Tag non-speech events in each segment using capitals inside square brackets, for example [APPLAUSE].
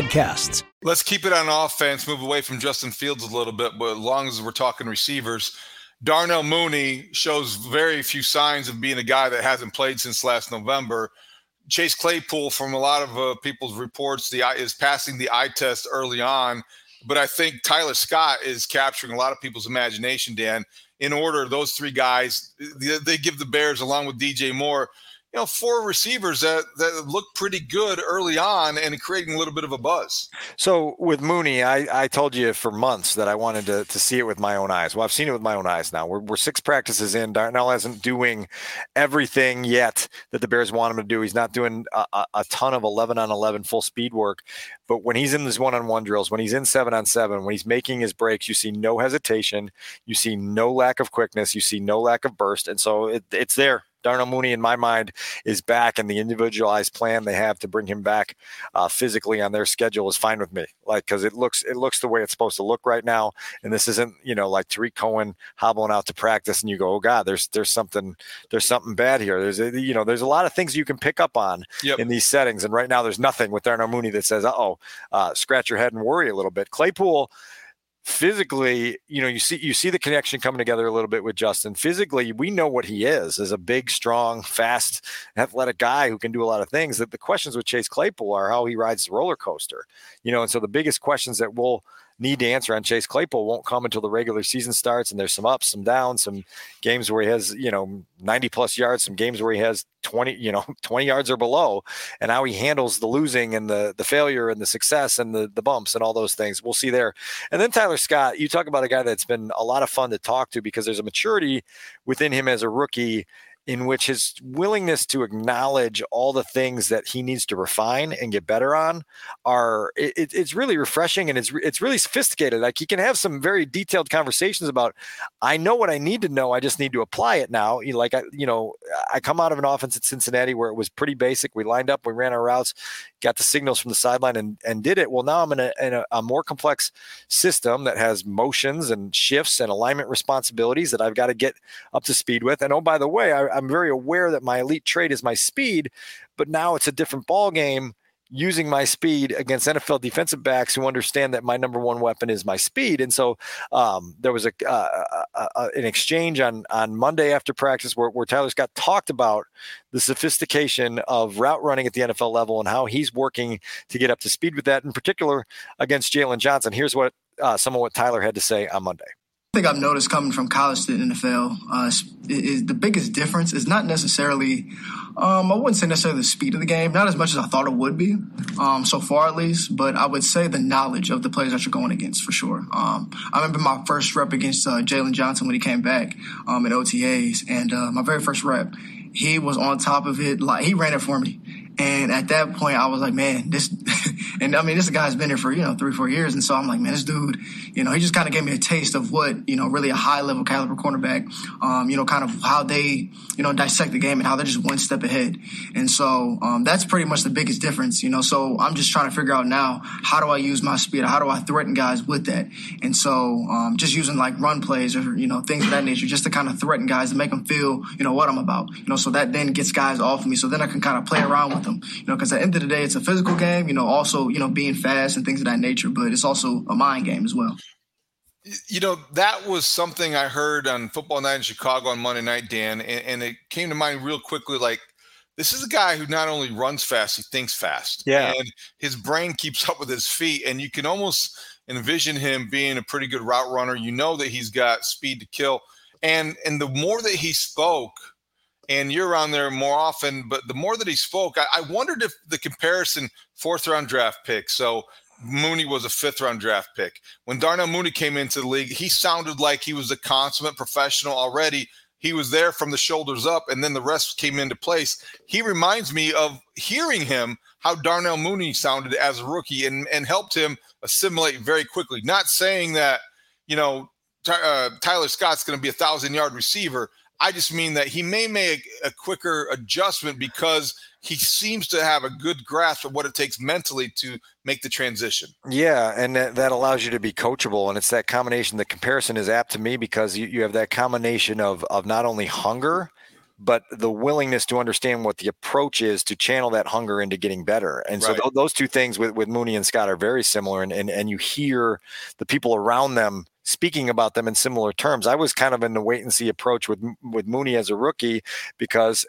podcasts. Let's keep it on offense, move away from Justin Fields a little bit, but as long as we're talking receivers, Darnell Mooney shows very few signs of being a guy that hasn't played since last November. Chase Claypool, from a lot of uh, people's reports, the is passing the eye test early on, but I think Tyler Scott is capturing a lot of people's imagination. Dan, in order, those three guys they, they give the Bears along with DJ Moore you know, four receivers that, that look pretty good early on and creating a little bit of a buzz. So with Mooney, I, I told you for months that I wanted to, to see it with my own eyes. Well, I've seen it with my own eyes now. We're, we're six practices in. Darnell isn't doing everything yet that the Bears want him to do. He's not doing a, a, ton of 11 on 11 full speed work. But when he's in these one on one drills, when he's in seven on seven, when he's making his breaks, you see no hesitation. You see no lack of quickness. You see no lack of burst. And so it, it's there Darnell Mooney, in my mind, is back, and the individualized plan they have to bring him back uh, physically on their schedule is fine with me. Like because it looks it looks the way it's supposed to look right now, and this isn't you know like Tarik Cohen hobbling out to practice, and you go, oh god, there's there's something there's something bad here. There's a, you know there's a lot of things you can pick up on yep. in these settings, and right now there's nothing with Darnell Mooney that says, oh, uh, scratch your head and worry a little bit. Claypool physically, you know, you see you see the connection coming together a little bit with Justin. Physically, we know what he is as a big, strong, [LAUGHS] fast, athletic guy who can do a lot of things. That the questions with Chase Claypool are how he rides the roller coaster. You know, and so the biggest questions that we'll need to answer on Chase Claypool won't come until the regular season starts. And there's some ups, some downs, some games where he has, you know, 90 plus yards, some games where he has 20, you know, [LAUGHS] 20 yards or below, and how he handles the losing and the the failure and the success and the the bumps and all those things. We'll see there. And then Tyler Scott, you talk about a guy that's been a lot of fun to talk to because there's a maturity within him as a rookie in which his willingness to acknowledge all the things that he needs to refine and get better on are it, it's really refreshing and it's it's really sophisticated. Like he can have some very detailed conversations about i know what i need to know i just need to apply it now. Like i you know i come out of an offense at cincinnati where it was pretty basic. We lined up we ran our routes got the signals from the sideline and, and did it. Well now i'm in, a, in a, a more complex system that has motions and shifts and alignment responsibilities that i've got to get up to speed with. And oh by the way I, I'm very aware that my elite trait is my speed, but now it's a different ball game using my speed against NFL defensive backs who understand that my number one weapon is my speed. And so um, there was a, uh, uh, uh, an exchange on on Monday after practice where, where Tyler Scott talked about the sophistication of route running at the NFL level and how he's working to get up to speed with that, in particular against Jaylon Johnson. Here's what uh, some of what Tyler had to say on Monday. I think I've noticed coming from college to the NFL, uh, is, is the biggest difference is not necessarily, um, I wouldn't say necessarily the speed of the game, not as much as I thought it would be, um, so far at least, but I would say the knowledge of the players that you're going against for sure. Um, I remember my first rep against uh, Jaylon Johnson when he came back um, in OTAs, and uh, my very first rep, he was on top of it, like he ran it for me. And at that point, I was like, man, this, and I mean, this guy's been here for, you know, three, four years. And so I'm like, man, this dude, you know, he just kind of gave me a taste of what, you know, really a high level caliber cornerback, um, you know, kind of how they, you know, dissect the game and how they're just one step ahead. And so, um, that's pretty much the biggest difference, you know. So I'm just trying to figure out now, how do I use my speed? How do I threaten guys with that? And so, um, just using like run plays or, you know, things of that nature, just to kind of threaten guys and make them feel, you know, what I'm about, you know, so that then gets guys off of me. So then I can kind of play around with them. You know, because at the end of the day, it's a physical game. You know, also you know being fast and things of that nature, but it's also a mind game as well. You know, that was something I heard on Football Night in Chicago on Monday night, Dan, and, and it came to mind real quickly. Like, this is a guy who not only runs fast, he thinks fast. Yeah. And his brain keeps up with his feet. And you can almost envision him being a pretty good route runner. You know that he's got speed to kill. And and the more that he spoke, and you're on there more often. But the more that he spoke, I, I wondered if the comparison fourth round draft pick. So Mooney was a fifth round draft pick. When Darnell Mooney came into the league, he sounded like he was a consummate professional already. he was there from the shoulders up, and then the rest came into place. He reminds me of hearing him how Darnell Mooney sounded as a rookie and, and helped him assimilate very quickly. Not saying that, you know, uh, Tyler Scott's going to be a thousand yard receiver. I just mean that he may make a quicker adjustment because he seems to have a good grasp of what it takes mentally to make the transition. Yeah, and that, that allows you to be coachable, and it's that combination. The comparison is apt to me because you, you have that combination of of not only hunger but the willingness to understand what the approach is to channel that hunger into getting better. And so th- those two things with, with Mooney and Scott are very similar. And, and, and you hear the people around them speaking about them in similar terms. I was kind of in the wait and see approach with, with Mooney as a rookie because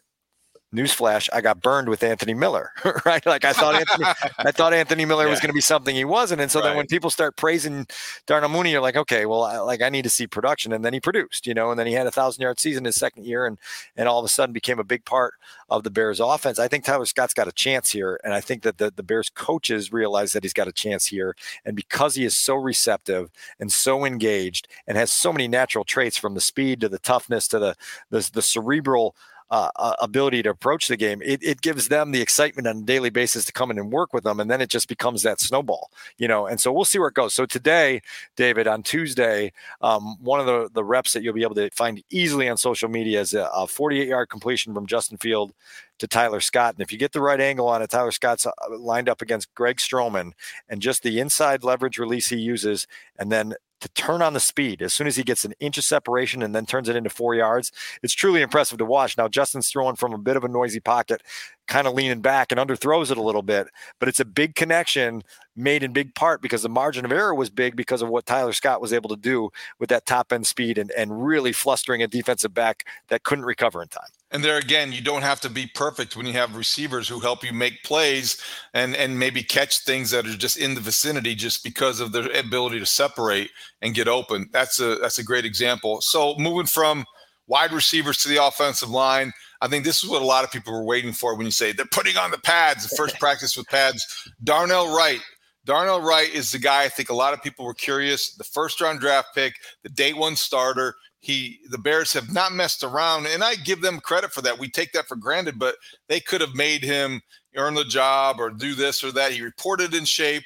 newsflash, I got burned with Anthony Miller, [LAUGHS] right? Like I thought Anthony, [LAUGHS] I thought Anthony Miller yeah. was going to be something he wasn't. And so right. then when people start praising Darnell Mooney, you're like, okay, well, I, like I need to see production. And then he produced, you know, and then he had a thousand yard season his second year and, and all of a sudden became a big part of the Bears offense. I think Tyler Scott's got a chance here. And I think that the, the Bears coaches realize that he's got a chance here. And because he is so receptive and so engaged and has so many natural traits from the speed to the toughness to the, the, the cerebral uh, uh, ability to approach the game, it, it gives them the excitement on a daily basis to come in and work with them. And then it just becomes that snowball, you know. And so we'll see where it goes. So today, David, on Tuesday, um, one of the, the reps that you'll be able to find easily on social media is a, a 48 yard completion from Justin Field to Tyler Scott. And if you get the right angle on it, Tyler Scott's uh, lined up against Greg Stroman and just the inside leverage release he uses, and then to turn on the speed as soon as he gets an inch of separation and then turns it into four yards. It's truly impressive to watch. Now, Justin's throwing from a bit of a noisy pocket, kind of leaning back and underthrows it a little bit, but it's a big connection made in big part because the margin of error was big because of what Tyler Scott was able to do with that top end speed and, and really flustering a defensive back that couldn't recover in time. And there again, you don't have to be perfect when you have receivers who help you make plays and and maybe catch things that are just in the vicinity just because of their ability to separate and get open. That's a that's a great example. So moving from wide receivers to the offensive line, I think this is what a lot of people were waiting for when you say they're putting on the pads, the first [LAUGHS] practice with pads. Darnell Wright. Darnell Wright is the guy I think a lot of people were curious. The first round draft pick, the day one starter he the Bears have not messed around, and I give them credit for that. We take that for granted, but they could have made him earn the job or do this or that. He reported in shape.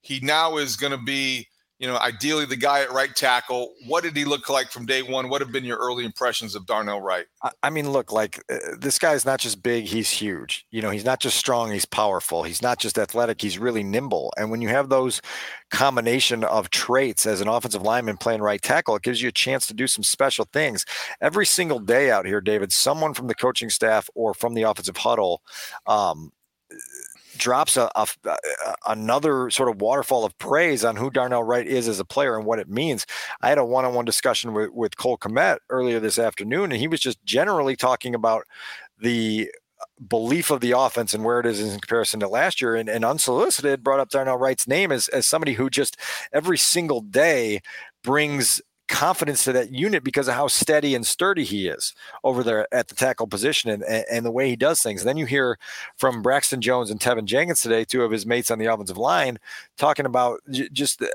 He now is going to be you know, ideally the guy at right tackle. What did he look like from day one? What have been your early impressions of Darnell Wright? I mean, look, like uh, this is not just big, he's huge. You know, he's not just strong, he's powerful. He's not just athletic, he's really nimble. And when you have those combination of traits as an offensive lineman playing right tackle, it gives you a chance to do some special things. Every single day out here, David, someone from the coaching staff or from the offensive huddle um, drops a, a, another sort of waterfall of praise on who Darnell Wright is as a player and what it means. I had a one-on-one discussion with, with Cole Kmet earlier this afternoon, and he was just generally talking about the belief of the offense and where it is in comparison to last year. And, and unsolicited brought up Darnell Wright's name as, as somebody who just every single day brings confidence to that unit because of how steady and sturdy he is over there at the tackle position and, and the way he does things. And then you hear from Braxton Jones and Teven Jenkins today, two of his mates on the offensive line, talking about j- just the,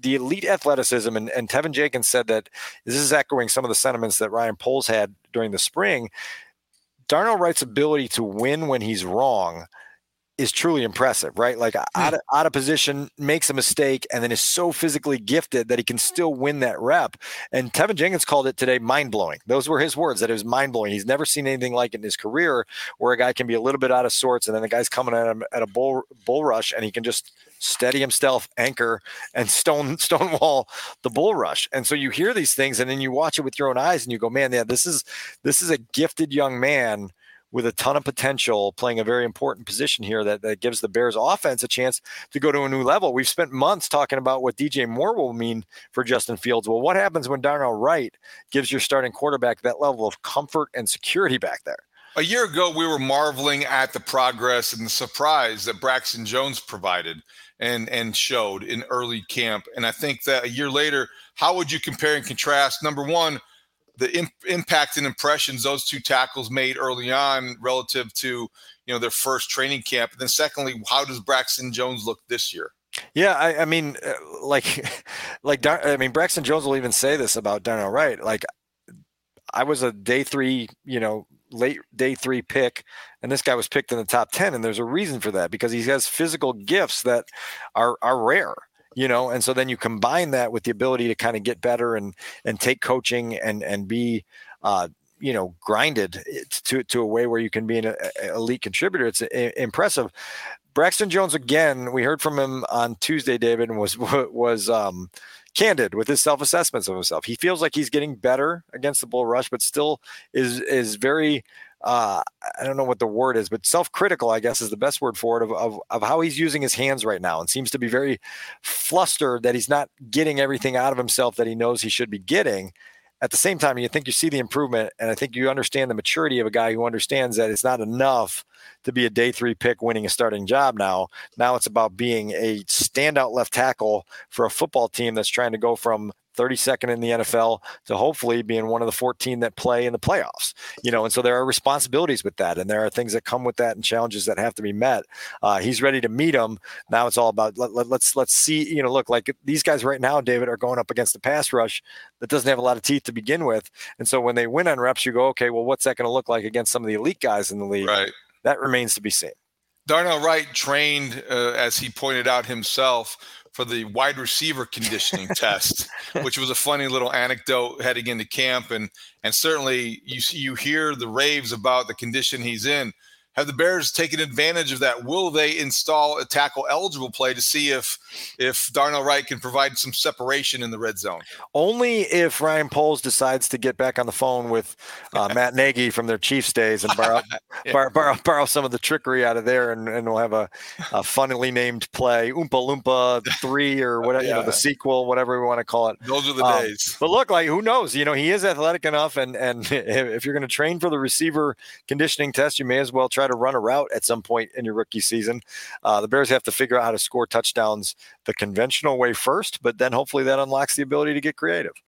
the, elite athleticism. And, and Teven Jenkins said that this is echoing some of the sentiments that Ryan Poles had during the spring. Darnell Wright's ability to win when he's wrong – is truly impressive, right? Like mm. out, of, out of position, makes a mistake, and then is so physically gifted that he can still win that rep. And Teven Jenkins called it today mind blowing. Those were his words that it was mind blowing. He's never seen anything like it in his career where a guy can be a little bit out of sorts, and then the guy's coming at him at a bull bull rush, and he can just steady himself, anchor, and stone [LAUGHS] stonewall the bull rush. And so you hear these things, and then you watch it with your own eyes, and you go, man, yeah, this is this is a gifted young man with a ton of potential, playing a very important position here that, that gives the Bears offense a chance to go to a new level. We've spent months talking about what DJ Moore will mean for Justin Fields. Well, what happens when Darnell Wright gives your starting quarterback that level of comfort and security back there? A year ago, we were marveling at the progress and the surprise that Braxton Jones provided and and showed in early camp. And I think that a year later, how would you compare and contrast? Number one, the imp- impact and impressions those two tackles made early on relative to you know their first training camp. And then secondly how does braxton jones look this year? Yeah i, I mean uh, like [LAUGHS] like i mean braxton jones will even say this about darnell wright. Like I was a day three, you know, late day three pick, and this guy was picked in the top 10. And there's a reason for that because he has physical gifts that are, are rare you know and so then you combine that with the ability to kind of get better and and take coaching and and be uh you know grinded to to a way where you can be an a, elite contributor it's a, impressive braxton jones again we heard from him on tuesday david and was [LAUGHS] was um candid with his self-assessments of himself. He feels like he's getting better against the bull rush, but still is is very uh, I don't know what the word is, but self-critical, I guess, is the best word for it of, of, of how he's using his hands right now, and seems to be very flustered that he's not getting everything out of himself that he knows he should be getting at the same time, you think you see the improvement, and I think you understand the maturity of a guy who understands that it's not enough to be a day three pick winning a starting job now. Now it's about being a standout left tackle for a football team that's trying to go from 32nd in the NFL to hopefully being one of the 14 that play in the playoffs. You know, and so there are responsibilities with that, and there are things that come with that, and challenges that have to be met. Uh, he's ready to meet them. Now it's all about let, let, let's let's see. You know, look like these guys right now, David, are going up against the pass rush that doesn't have a lot of teeth to begin with, and so when they win on reps, you go, okay, well, what's that going to look like against some of the elite guys in the league? Right. That remains to be seen. Darnell Wright trained, uh, as he pointed out himself, for the wide receiver conditioning [LAUGHS] test, which was a funny little anecdote heading into camp. And and certainly you you hear the raves about the condition he's in. Have the Bears taken advantage of that? Will they install a tackle eligible play to see if if Darnell Wright can provide some separation in the red zone? Only if Ryan Poles decides to get back on the phone with uh, [LAUGHS] Matt Nagy from their Chiefs days and borrow, [LAUGHS] yeah. borrow, borrow, borrow, some of the trickery out of there, and, and we'll have a, a funnily named play, Oompa Loompa three or whatever, yeah. you know, the sequel, whatever we want to call it. Those are the um, days. But look, like who knows? You know, he is athletic enough, and and [LAUGHS] if you're going to train for the receiver conditioning test, you may as well try try to run a route at some point in your rookie season. Uh, the Bears have to figure out how to score touchdowns the conventional way first, but then hopefully that unlocks the ability to get creative.